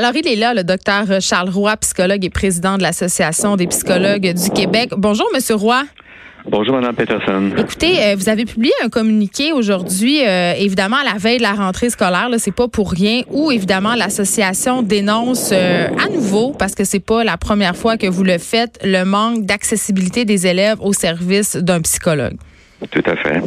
Alors, il est là, le docteur Charles Roy, psychologue et président de l'Association des psychologues du Québec. Bonjour, Monsieur Roy. Bonjour, Mme Peterson. Écoutez, euh, vous avez publié un communiqué aujourd'hui, euh, évidemment, à la veille de la rentrée scolaire, c'est pas pour rien, où, évidemment, l'association dénonce euh, à nouveau, parce que c'est pas la première fois que vous le faites, le manque d'accessibilité des élèves au service d'un psychologue. Tout à fait.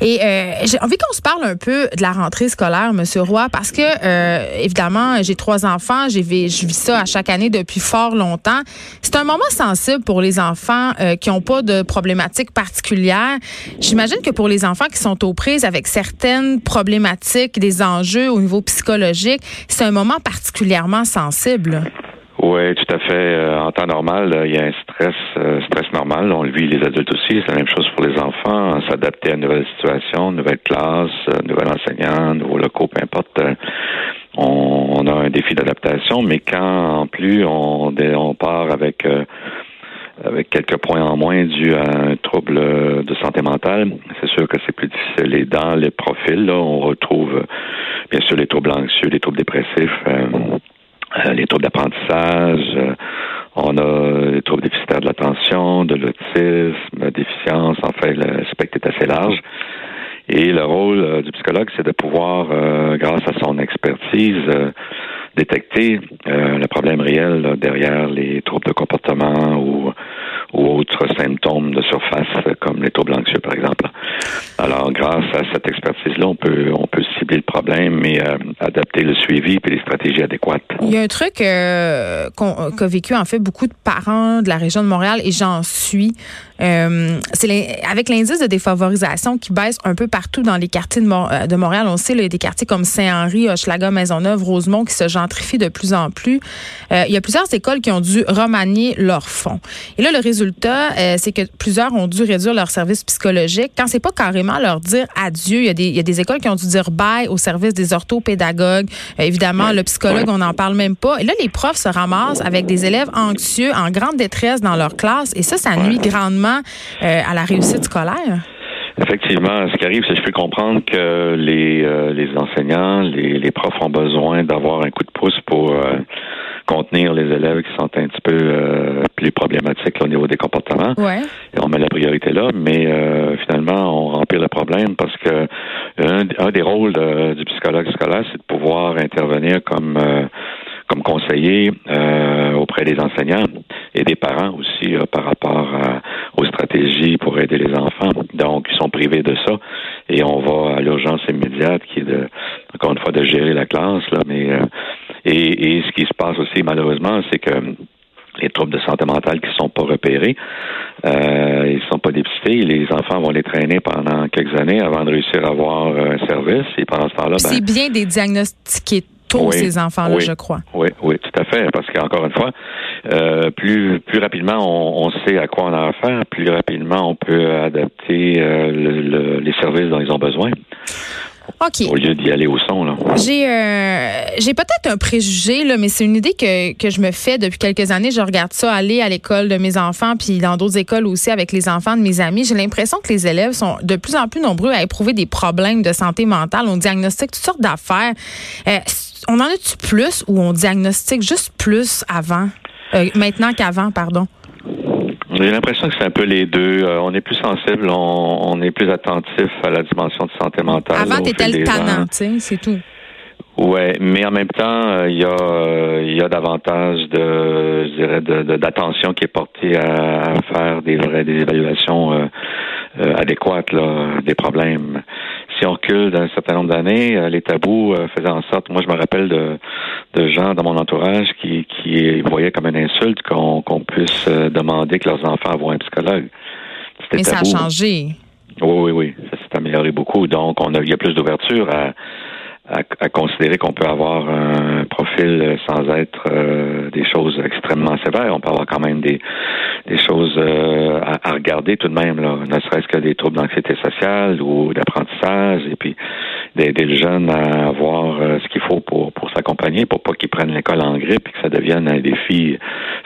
Et euh, j'ai envie qu'on se parle un peu de la rentrée scolaire, Monsieur Roy, parce que euh, évidemment, j'ai trois enfants, j'ai je vis ça à chaque année depuis fort longtemps. C'est un moment sensible pour les enfants euh, qui n'ont pas de problématiques particulières. J'imagine que pour les enfants qui sont aux prises avec certaines problématiques, des enjeux au niveau psychologique, c'est un moment particulièrement sensible. Oui, tout à fait. Euh, en temps normal, il y a un stress, stress normal. On le vit les adultes aussi. C'est la même chose pour les enfants. S'adapter à une nouvelle situation, une nouvelle classe, un euh, nouvel enseignant, nouveaux locaux, peu importe. On, a un défi d'adaptation, mais quand en plus on, on part avec avec quelques points en moins dû à un trouble de santé mentale, c'est sûr que c'est plus difficile. Et dans les profils, là, on retrouve bien sûr les troubles anxieux, les troubles dépressifs. Euh, les troubles d'apprentissage, euh, on a les troubles déficitaires de l'attention, de l'autisme, déficience, enfin le spectre est assez large. Et le rôle euh, du psychologue, c'est de pouvoir, grâce à son expertise, détecter le problème réel derrière les troubles de comportement ou autres symptômes de surface comme les troubles anxieux par exemple. Alors grâce à cette expertise-là, on peut on peut cibler le problème et euh, adapter le suivi et les stratégies adéquates. Il y a un truc euh, qu'a vécu en fait beaucoup de parents de la région de Montréal et j'en suis. Euh, c'est avec l'indice de défavorisation qui baisse un peu partout dans les quartiers de, euh, Montréal. On sait il y a des quartiers comme Saint-Henri, Hochelaga, Maisonneuve, Rosemont qui se gentrifient de plus en plus. il y a plusieurs écoles qui ont dû remanier leurs fonds. Et là, le résultat c'est que plusieurs ont dû réduire leur service psychologique. Quand pas carrément leur dire adieu, il y, a des, il y a des écoles qui ont dû dire bye au service des orthopédagogues. Euh, évidemment, le psychologue, on n'en parle même pas. Et là, les profs se ramassent avec des élèves anxieux, en grande détresse dans leur classe. Et ça, ça nuit grandement euh, à la réussite scolaire. Effectivement, ce qui arrive, c'est que je peux comprendre que les, les enseignants, les, les profs ont besoin d'avoir un coup de pouce pour contenir les élèves qui sont un petit peu euh, plus problématiques au niveau des comportements. Ouais. Et on met la priorité là, mais euh, finalement, on remplit le problème parce que un, des rôles du psychologue scolaire, c'est de pouvoir intervenir comme euh, comme conseiller auprès des enseignants et des parents aussi par rapport aux stratégies pour aider les enfants. Donc, ils sont privés de ça et on va à l'urgence immédiate qui est de, encore une fois, de gérer la classe, là, mais et, et ce qui se passe aussi, malheureusement, c'est que les troubles de santé mentale qui ne euh, ils ne sont pas dépistés. Les enfants vont les traîner pendant quelques années avant de réussir à avoir un service. Et pendant ce temps-là, ben, c'est bien des diagnostiqués tôt ces enfants-là, je crois. Oui, oui, tout à fait. Parce qu'encore une fois, euh, plus plus rapidement on, sait à quoi on a affaire, plus rapidement on peut adapter euh, les services dont ils ont besoin. Au lieu d'y aller au son, là. J'ai, euh, j'ai peut-être un préjugé, là, mais c'est une idée que, que je me fais depuis quelques années. Je regarde ça aller à l'école de mes enfants, puis dans d'autres écoles aussi avec les enfants de mes amis. J'ai l'impression que les élèves sont de plus en plus nombreux à éprouver des problèmes de santé mentale. On diagnostique toutes sortes d'affaires. Euh, on en a-tu plus ou on diagnostique juste plus avant, euh, maintenant qu'avant, pardon? J'ai l'impression que c'est un peu les deux. Euh, on est plus sensible, on, est plus attentif à la dimension de santé mentale. Avant, t'étais le tannant, tu sais, c'est tout. Ouais, mais en même temps, euh, il y a euh, il y a davantage de je dirais d'attention qui est portée à, faire des vraies des évaluations adéquates là, des problèmes si on recule d'un certain nombre d'années, euh, les tabous euh, faisaient en sorte, moi je me rappelle de, de gens dans mon entourage qui, qui voyaient comme une insulte qu'on puisse euh, demander que leurs enfants voient un psychologue. Mais ça a changé. Oui, oui, oui. Ça s'est amélioré beaucoup. Donc, on a, il y a plus d'ouverture à, à, considérer qu'on peut avoir un profil sans être euh, des choses extrêmement sévères. On peut avoir quand même des, des choses euh, à, regarder tout de même, là, ne serait-ce que des troubles d'anxiété sociale ou d'apprentissage. Et puis, d'aider le jeune à avoir euh, ce qu'il faut pour, pour s'accompagner, pour pas qu'il prenne l'école en grippe et que ça devienne un défi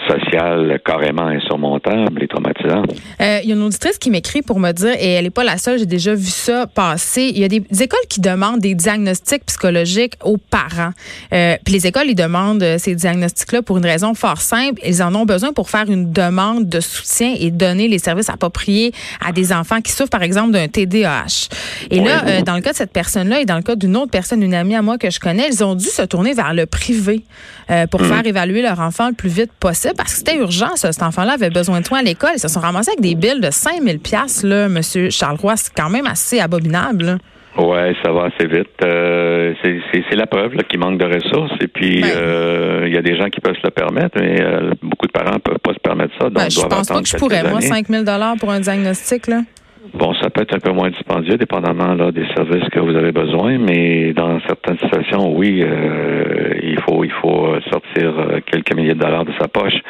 social carrément insurmontable et traumatisant. Euh, il y a une auditrice qui m'écrit pour me dire, et elle n'est pas la seule, j'ai déjà vu ça passer, il y a des, écoles qui demandent des diagnostics psychologiques aux parents. Euh, puis les écoles, ils demandent ces diagnostics-là pour une raison fort simple. Ils en ont besoin pour faire une demande de soutien et donner les services appropriés à des enfants qui souffrent, par exemple, d'un TDAH. Et là, dans le cas de cette personne-là et dans le cas d'une autre personne, une amie à moi que je connais, ils ont dû se tourner vers le privé euh, pour mhm. faire évaluer leur enfant le plus vite possible parce que c'était urgent. Ça. Cet enfant-là avait besoin de soins à l'école. Ils se sont ramassés avec des billes de 5000 pièces là, Monsieur Charles Roy. C'est quand même assez abominable. Ouais, ça va assez vite. Euh, c'est la preuve qu'il manque de ressources. Et puis, ben. euh, il y a des gens qui peuvent se le permettre, mais beaucoup de parents ne peuvent pas se permettre ça. Donc, ben, je pense pas que je pourrais. Moi, 5 000 pour un diagnostic, là. Bon, ça peut être un peu moins dispendieux, dépendamment là, des services que vous avez besoin, mais dans certaines situations, oui, euh, il faut il faut sortir euh, quelques milliers de dollars de sa poche.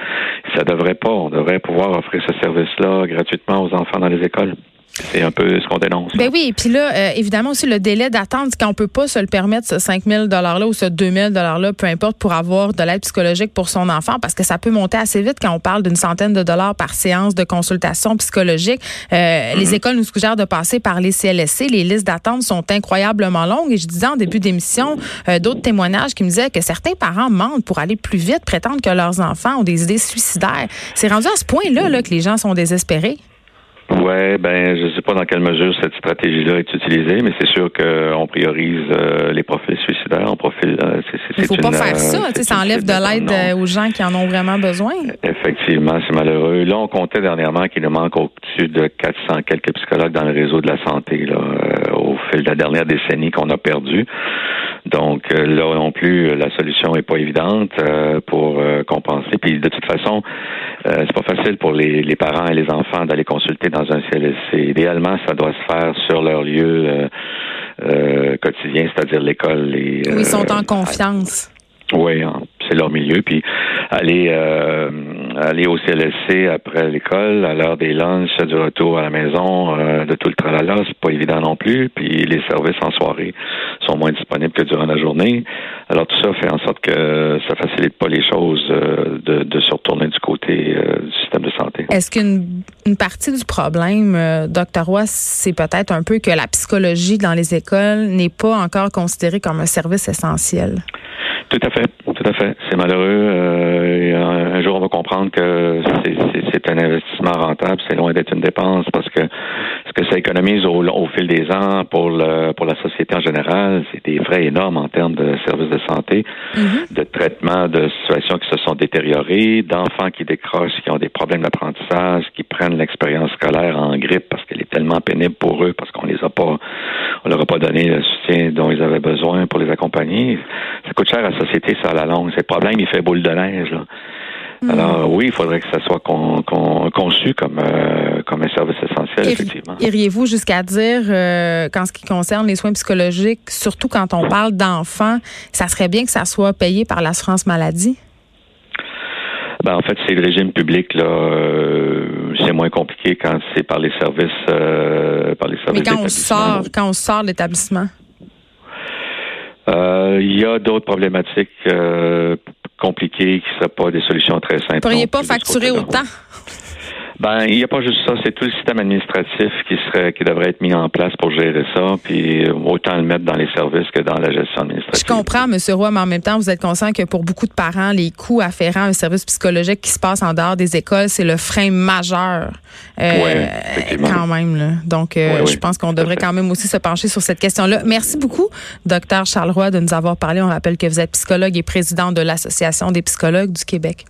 Ça devrait pas. On devrait pouvoir offrir ce service-là gratuitement aux enfants dans les écoles. C'est un peu ce qu'on dénonce. Ben oui, et puis là, euh, évidemment aussi le délai d'attente, quand on peut pas se le permettre, ce 5 000 $-là ou ce 2 000 $-là, peu importe, pour avoir de l'aide psychologique pour son enfant, parce que ça peut monter assez vite quand on parle d'une centaine de dollars par séance de consultation psychologique. Euh, les mhm. écoles nous suggèrent de passer par les CLSC. Les listes d'attente sont incroyablement longues. Et je disais en début d'émission euh, d'autres témoignages qui me disaient que certains parents mentent pour aller plus vite, prétendent que leurs enfants ont des idées suicidaires. C'est rendu à ce point-là là, que les gens sont désespérés. Ouais, ben je sais pas dans quelle mesure cette stratégie-là est utilisée, mais c'est sûr qu'on priorise euh, les profils suicidaires. On profile. Euh, Il faut pas faire ça. Ça enlève de l'aide euh, aux gens qui en ont vraiment besoin. Effectivement, c'est malheureux. Là, on comptait dernièrement qu'il nous manque au-dessus de 400 quelques psychologues dans le réseau de la santé là, au fil de la dernière décennie qu'on a perdu. Donc là non plus, la solution est pas évidente pour compenser. Puis de toute façon, c'est pas facile pour les, les parents et les enfants d'aller consulter dans un CLSC. Idéalement, ça doit se faire sur leur lieu euh, euh, quotidien, c'est-à-dire l'école. oui, ils sont en euh, confiance. Oui, hein, c'est leur milieu. Puis aller euh, aller au CLSC après l'école, à l'heure des lunchs, du retour à la maison, euh, de tout le tralala, c'est pas évident non plus. Puis les services en soirée sont moins disponibles que durant la journée. Alors tout ça fait en sorte que ça facilite pas les choses euh, de, se retourner du côté du système de santé. Est-ce qu'une une partie du problème, docteur Roy, c'est peut-être un peu que la psychologie dans les écoles n'est pas encore considérée comme un service essentiel? Tout à fait, tout à fait. C'est malheureux. Euh, un, jour, on va comprendre que c'est un investissement rentable. C'est loin d'être une dépense parce que ce que ça économise au, au fil des ans pour le, pour la société en général, c'est des frais énormes en termes de services de santé, mm-hmm. de traitement de situations qui se sont détériorées, d'enfants qui décrochent, qui ont des problèmes d'apprentissage, qui prennent l'expérience scolaire en grippe parce qu'elle est tellement pénible pour eux parce qu'on les a pas, on leur a pas donné soutien dont ils avaient besoin pour les accompagner. Ça coûte cher à la société, ça, à la longue. C'est le problème, il fait boule de neige, là. Hmm. Alors oui, il faudrait que ça soit conçu comme euh, comme un service essentiel, effectivement. Iriez-vous jusqu'à dire euh, qu'en ce qui concerne les soins psychologiques, surtout quand on parle d'enfants, ça serait bien que ça soit payé par l'assurance maladie? Ben, en fait, c'est le régime public là. Euh, c'est moins compliqué quand c'est par les services, par les services. Mais quand on sort, quand on sort de l'établissement. Euh, il y a d'autres problématiques euh, compliquées qui ne seraient pas des solutions très simples. Vous ne pourriez pas facturer autant? Ben, il n'y a pas juste ça, c'est tout le système administratif qui serait qui devrait être mis en place pour gérer ça, puis euh, autant le mettre dans les services que dans la gestion administrative. Je comprends, M. Roy, mais en même temps, vous êtes conscient que pour beaucoup de parents, les coûts afférents à un service psychologique qui se passe en dehors des écoles, c'est le frein majeur. Euh, quand même. Là. Donc, euh, je pense qu'on devrait quand même aussi se pencher sur cette question-là. Merci beaucoup, docteur Charles Roy, de nous avoir parlé. On rappelle que vous êtes psychologue et président de l'Association des psychologues du Québec.